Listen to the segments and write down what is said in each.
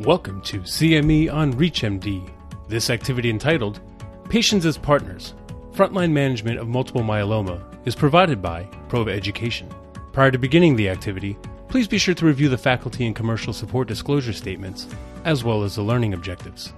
Welcome to CME on ReachMD. This activity entitled Patients as Partners Frontline Management of Multiple Myeloma is provided by Prova Education. Prior to beginning the activity, please be sure to review the faculty and commercial support disclosure statements, as well as the learning objectives.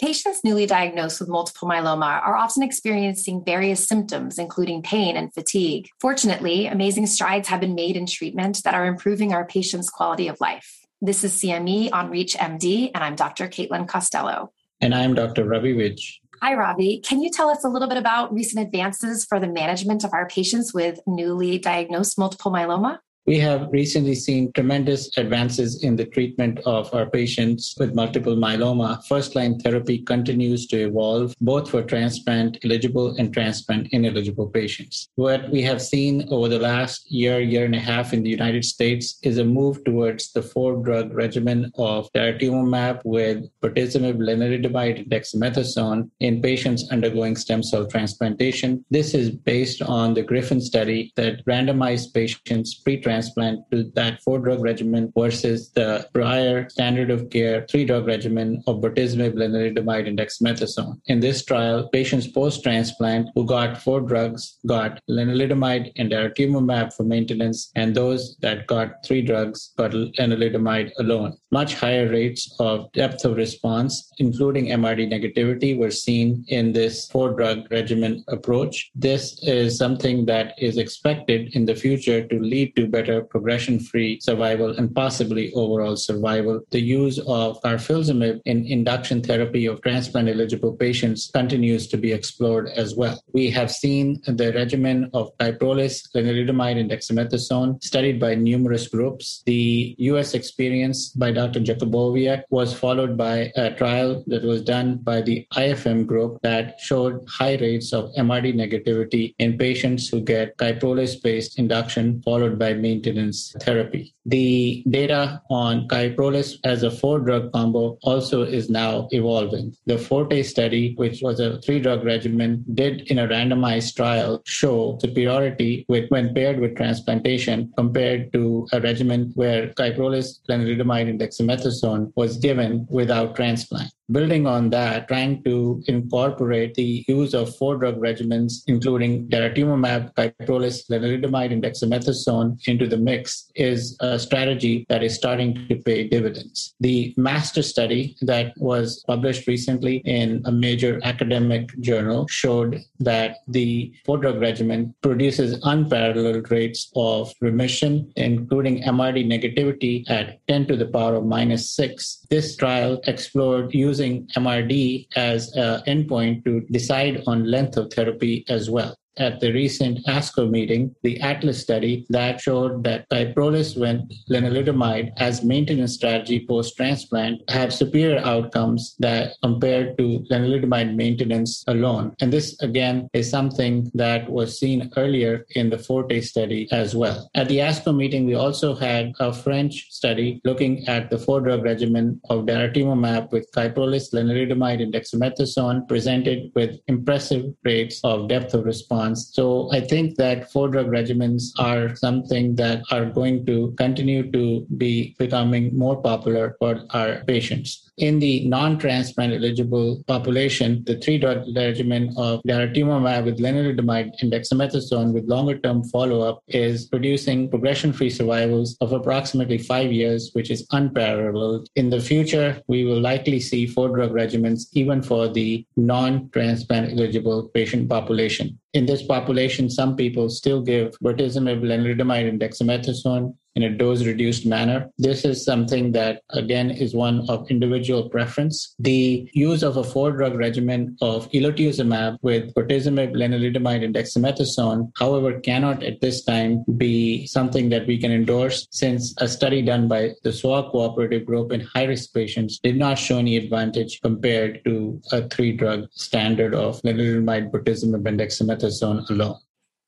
Patients newly diagnosed with multiple myeloma are often experiencing various symptoms, including pain and fatigue. Fortunately, amazing strides have been made in treatment that are improving our patients' quality of life. This is CME on Reach MD, and I'm Dr. Caitlin Costello. And I'm Dr. Ravi Vij. Hi, Ravi. Can you tell us a little bit about recent advances for the management of our patients with newly diagnosed multiple myeloma? We have recently seen tremendous advances in the treatment of our patients with multiple myeloma. First line therapy continues to evolve both for transplant eligible and transplant ineligible patients. What we have seen over the last year, year and a half in the United States is a move towards the four drug regimen of daratumumab with bortezomib, lenalidomide, and dexamethasone in patients undergoing stem cell transplantation. This is based on the Griffin study that randomized patients pre transplant to that four drug regimen versus the prior standard of care three drug regimen of bortezomib, lenalidomide, and dexamethasone. In this trial, patients post transplant who got four drugs got lenalidomide and daratumumab for maintenance, and those that got three drugs got lenalidomide alone. Much higher rates of depth of response, including MRD negativity, were seen in this four drug regimen approach. This is something that is expected in the future to lead to better better progression free survival and possibly overall survival. The use of carfilzomib in induction therapy of transplant eligible patients continues to be explored as well. We have seen the regimen of kyprolis, lenalidomide, and dexamethasone studied by numerous groups. The US experience by Dr. Jakubowiak was followed by a trial that was done by the IFM group that showed high rates of MRD negativity in patients who get kyprolis based induction followed by maintenance therapy. The data on Kyprolis as a four drug combo also is now evolving. The Forte study, which was a three drug regimen, did in a randomized trial show superiority with, when paired with transplantation compared to a regimen where Kyprolis, lenalidomide, and dexamethasone was given without transplant building on that, trying to incorporate the use of four drug regimens, including daratumumab, kyprolis, lenalidomide, and dexamethasone into the mix is a strategy that is starting to pay dividends. The master study that was published recently in a major academic journal showed that the four drug regimen produces unparalleled rates of remission, including MRD negativity at 10 to the power of minus 6. This trial explored using MRD as an endpoint to decide on length of therapy as well at the recent ASCO meeting, the ATLAS study that showed that Kyprolis with lenalidomide as maintenance strategy post-transplant have superior outcomes that compared to lenalidomide maintenance alone. And this again is something that was seen earlier in the Forte study as well. At the ASCO meeting, we also had a French study looking at the four-drug regimen of daratumumab with Kyprolis, lenalidomide, and dexamethasone presented with impressive rates of depth of response response. So I think that four drug regimens are something that are going to continue to be becoming more popular for our patients. In the non-transplant eligible population, the three-drug regimen of daratumumab with lenalidomide and dexamethasone with longer-term follow-up is producing progression-free survivals of approximately five years, which is unparalleled. In the future, we will likely see four-drug regimens even for the non-transplant eligible patient population. In this population, some people still give bortezomib, lenalidomide, and dexamethasone in a dose reduced manner. This is something that, again, is one of individual preference. The use of a four drug regimen of elotuzumab with bortezomib, lenalidomide, and dexamethasone, however, cannot at this time be something that we can endorse since a study done by the SWOG cooperative group in high risk patients did not show any advantage compared to a three drug standard of lenalidomide, bortezomib, and dexamethasone alone.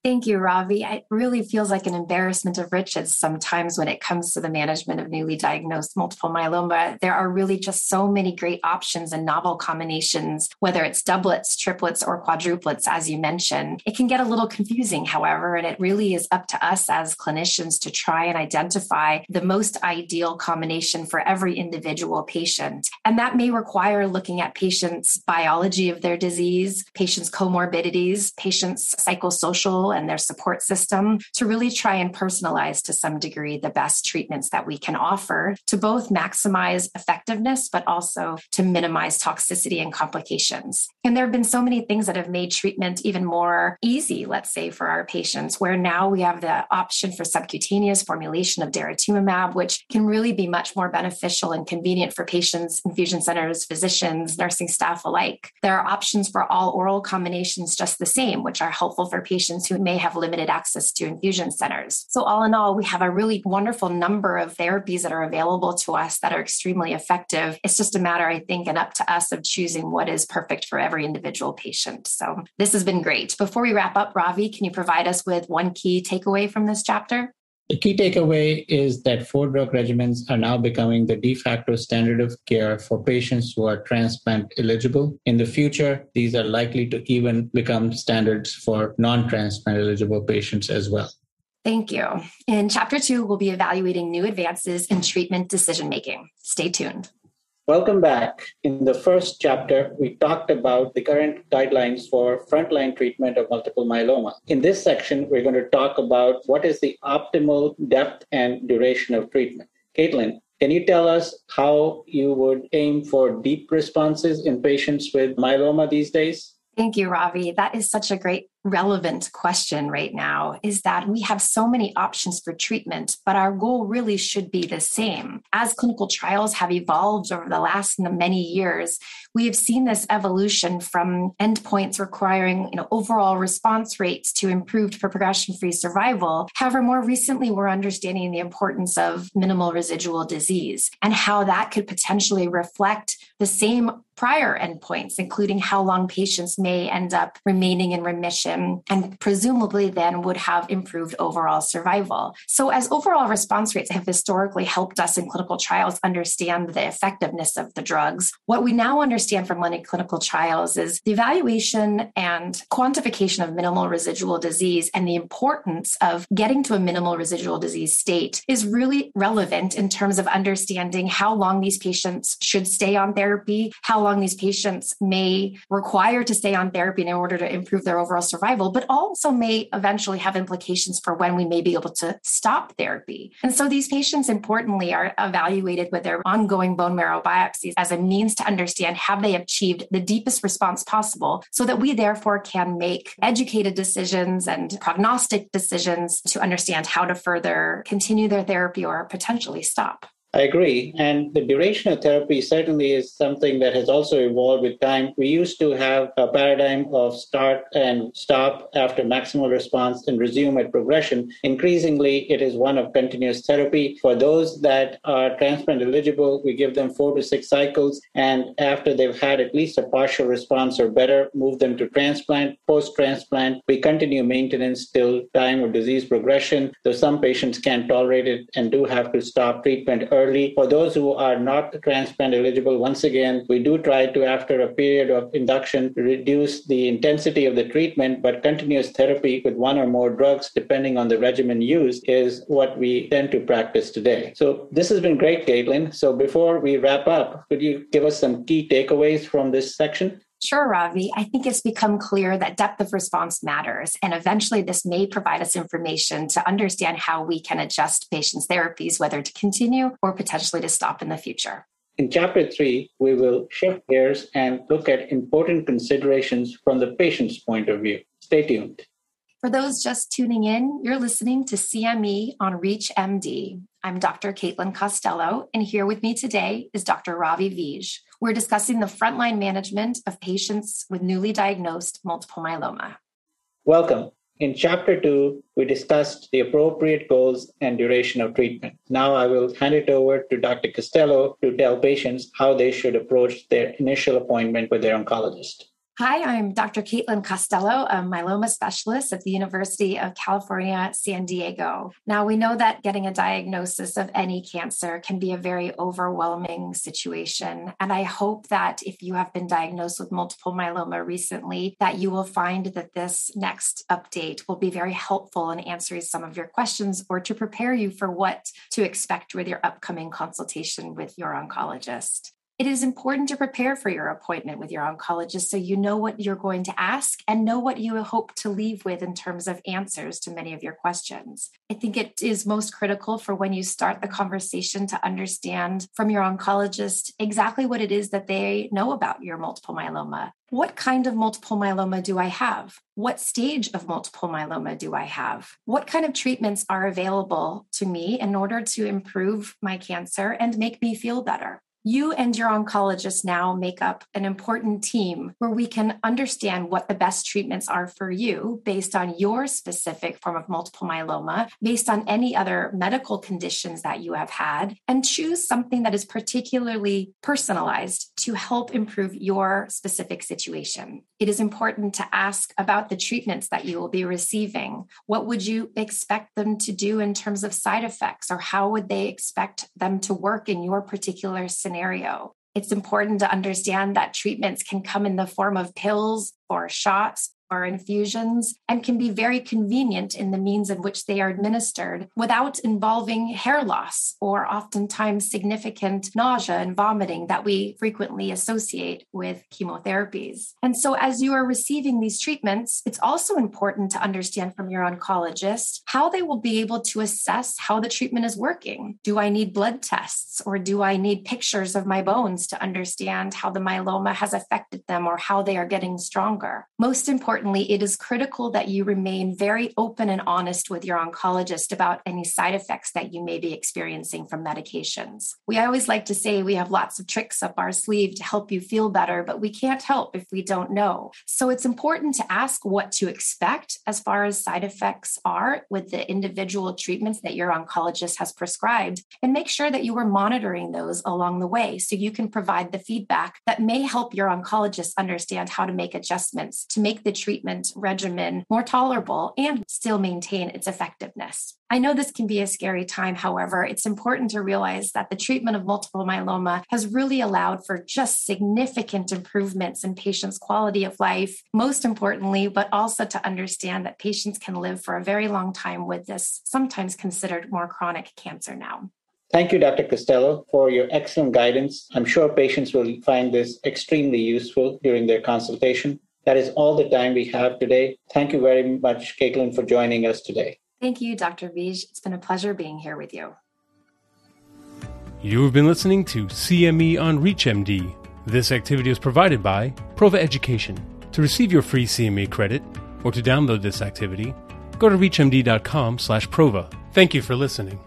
Thank you, Ravi. It really feels like an embarrassment of riches sometimes when it comes to the management of newly diagnosed multiple myeloma. There are really just so many great options and novel combinations, whether it's doublets, triplets, or quadruplets, as you mentioned. It can get a little confusing, however, and it really is up to us as clinicians to try and identify the most ideal combination for every individual patient. And that may require looking at patients' biology of their disease, patients' comorbidities, patients' psychosocial and their support system to really try and personalize to some degree the best treatments that we can offer to both maximize effectiveness, but also to minimize toxicity and complications. And there have been so many things that have made treatment even more easy, let's say, for our patients, where now we have the option for subcutaneous formulation of daratumumab, which can really be much more beneficial and convenient for patients, infusion centers, physicians, nursing staff alike. There are options for all oral combinations just the same, which are helpful for patients who may have limited access to infusion centers. So, all in all, we have a really wonderful number of therapies that are available to us that are extremely effective. It's just a matter, I think, and up to us of choosing what is perfect for every individual patient. So, this has been great. Before we wrap up, Ravi, can you provide us with one key takeaway from this chapter? The key takeaway is that four drug regimens are now becoming the de facto standard of care for patients who are transplant eligible. In the future, these are likely to even become standards for non transplant eligible patients as well. Thank you. In chapter two, we'll be evaluating new advances in treatment decision making. Stay tuned. Welcome back. In the first chapter, we talked about the current guidelines for frontline treatment of multiple myeloma. In this section, we're going to talk about what is the optimal depth and duration of treatment. Caitlin, can you tell us how you would aim for deep responses in patients with myeloma these days? Thank you, Ravi. That is such a great relevant question right now is that we have so many options for treatment, but our goal really should be the same. As clinical trials have evolved over the last many years, we have seen this evolution from endpoints requiring you know, overall response rates to improved progression free survival. However, more recently, we're understanding the importance of minimal residual disease and how that could potentially reflect the same prior endpoints, including how long patients may end up remaining in remission and presumably then would have improved overall survival. So, as overall response rates have historically helped us in clinical trials understand the effectiveness of the drugs, what we now understand from many clinical trials is the evaluation and quantification of minimal residual disease and the importance of getting to a minimal residual disease state is really relevant in terms of understanding how long these patients should stay on therapy, how long these patients may require to stay on therapy in order to improve their overall survival but also may eventually have implications for when we may be able to stop therapy. And so these patients, importantly, are evaluated with their ongoing bone marrow biopsies as a means to understand have they achieved the deepest response possible so that we therefore can make educated decisions and prognostic decisions to understand how to further continue their therapy or potentially stop. I agree. And the duration of therapy certainly is something that has also evolved with time. We used to have a paradigm of start and stop after maximal response and resume at progression. Increasingly, it is one of continuous therapy. For those that are transplant eligible, we give them four to six cycles. And after they've had at least a partial response or better, move them to transplant. Post transplant, we continue maintenance till time of disease progression, though some patients can't tolerate it and do have to stop treatment early early. For those who are not transplant eligible, once again, we do try to, after a period of induction, reduce the intensity of the treatment, but continuous therapy with one or more drugs, depending on the regimen used, is what we tend to practice today. So this has been great, Caitlin. So before we wrap up, could you give us some key takeaways from this section? Sure, Ravi. I think it's become clear that depth of response matters. And eventually, this may provide us information to understand how we can adjust patients' therapies, whether to continue or potentially to stop in the future. In chapter three, we will shift gears and look at important considerations from the patient's point of view. Stay tuned. For those just tuning in, you're listening to CME on ReachMD. I'm Dr. Caitlin Costello, and here with me today is Dr. Ravi Vij. We're discussing the frontline management of patients with newly diagnosed multiple myeloma. Welcome. In chapter two, we discussed the appropriate goals and duration of treatment. Now I will hand it over to Dr. Costello to tell patients how they should approach their initial appointment with their oncologist. Hi, I'm Dr. Caitlin Costello, a myeloma specialist at the University of California, San Diego. Now, we know that getting a diagnosis of any cancer can be a very overwhelming situation. And I hope that if you have been diagnosed with multiple myeloma recently, that you will find that this next update will be very helpful in answering some of your questions or to prepare you for what to expect with your upcoming consultation with your oncologist it is important to prepare for your appointment with your oncologist so you know what you're going to ask and know what you hope to leave with in terms of answers to many of your questions. I think it is most critical for when you start the conversation to understand from your oncologist exactly what it is that they know about your multiple myeloma. What kind of multiple myeloma do I have? What stage of multiple myeloma do I have? What kind of treatments are available to me in order to improve my cancer and make me feel better? You and your oncologist now make up an important team where we can understand what the best treatments are for you based on your specific form of multiple myeloma, based on any other medical conditions that you have had, and choose something that is particularly personalized to help improve your specific situation. It is important to ask about the treatments that you will be receiving. What would you expect them to do in terms of side effects, or how would they expect them to work in your particular scenario? Scenario. It's important to understand that treatments can come in the form of pills or shots infusions and can be very convenient in the means in which they are administered without involving hair loss or oftentimes significant nausea and vomiting that we frequently associate with chemotherapies. And so, as you are receiving these treatments, it's also important to understand from your oncologist how they will be able to assess how the treatment is working. Do I need blood tests or do I need pictures of my bones to understand how the myeloma has affected them or how they are getting stronger? Most important, importantly, it is critical that you remain very open and honest with your oncologist about any side effects that you may be experiencing from medications. We always like to say we have lots of tricks up our sleeve to help you feel better, but we can't help if we don't know. So it's important to ask what to expect as far as side effects are with the individual treatments that your oncologist has prescribed and make sure that you are monitoring those along the way so you can provide the feedback that may help your oncologist understand how to make adjustments to make the treatment regimen more tolerable and still maintain its effectiveness. I know this can be a scary time. However, it's important to realize that the treatment of multiple myeloma has really allowed for just significant improvements in patients' quality of life, most importantly, but also to understand that patients can live for a very long time with this sometimes considered more chronic cancer now. Thank you, Dr. Costello, for your excellent guidance. I'm sure patients will find this extremely useful during their consultation. That is all the time we have today. Thank you very much, Caitlin, for joining us today. Thank you, Dr. Vij. It's been a pleasure being here with you. You have been listening to CME on ReachMD. This activity is provided by Prova Education. To receive your free CME credit or to download this activity, go to reachmd.com/prova. Thank you for listening.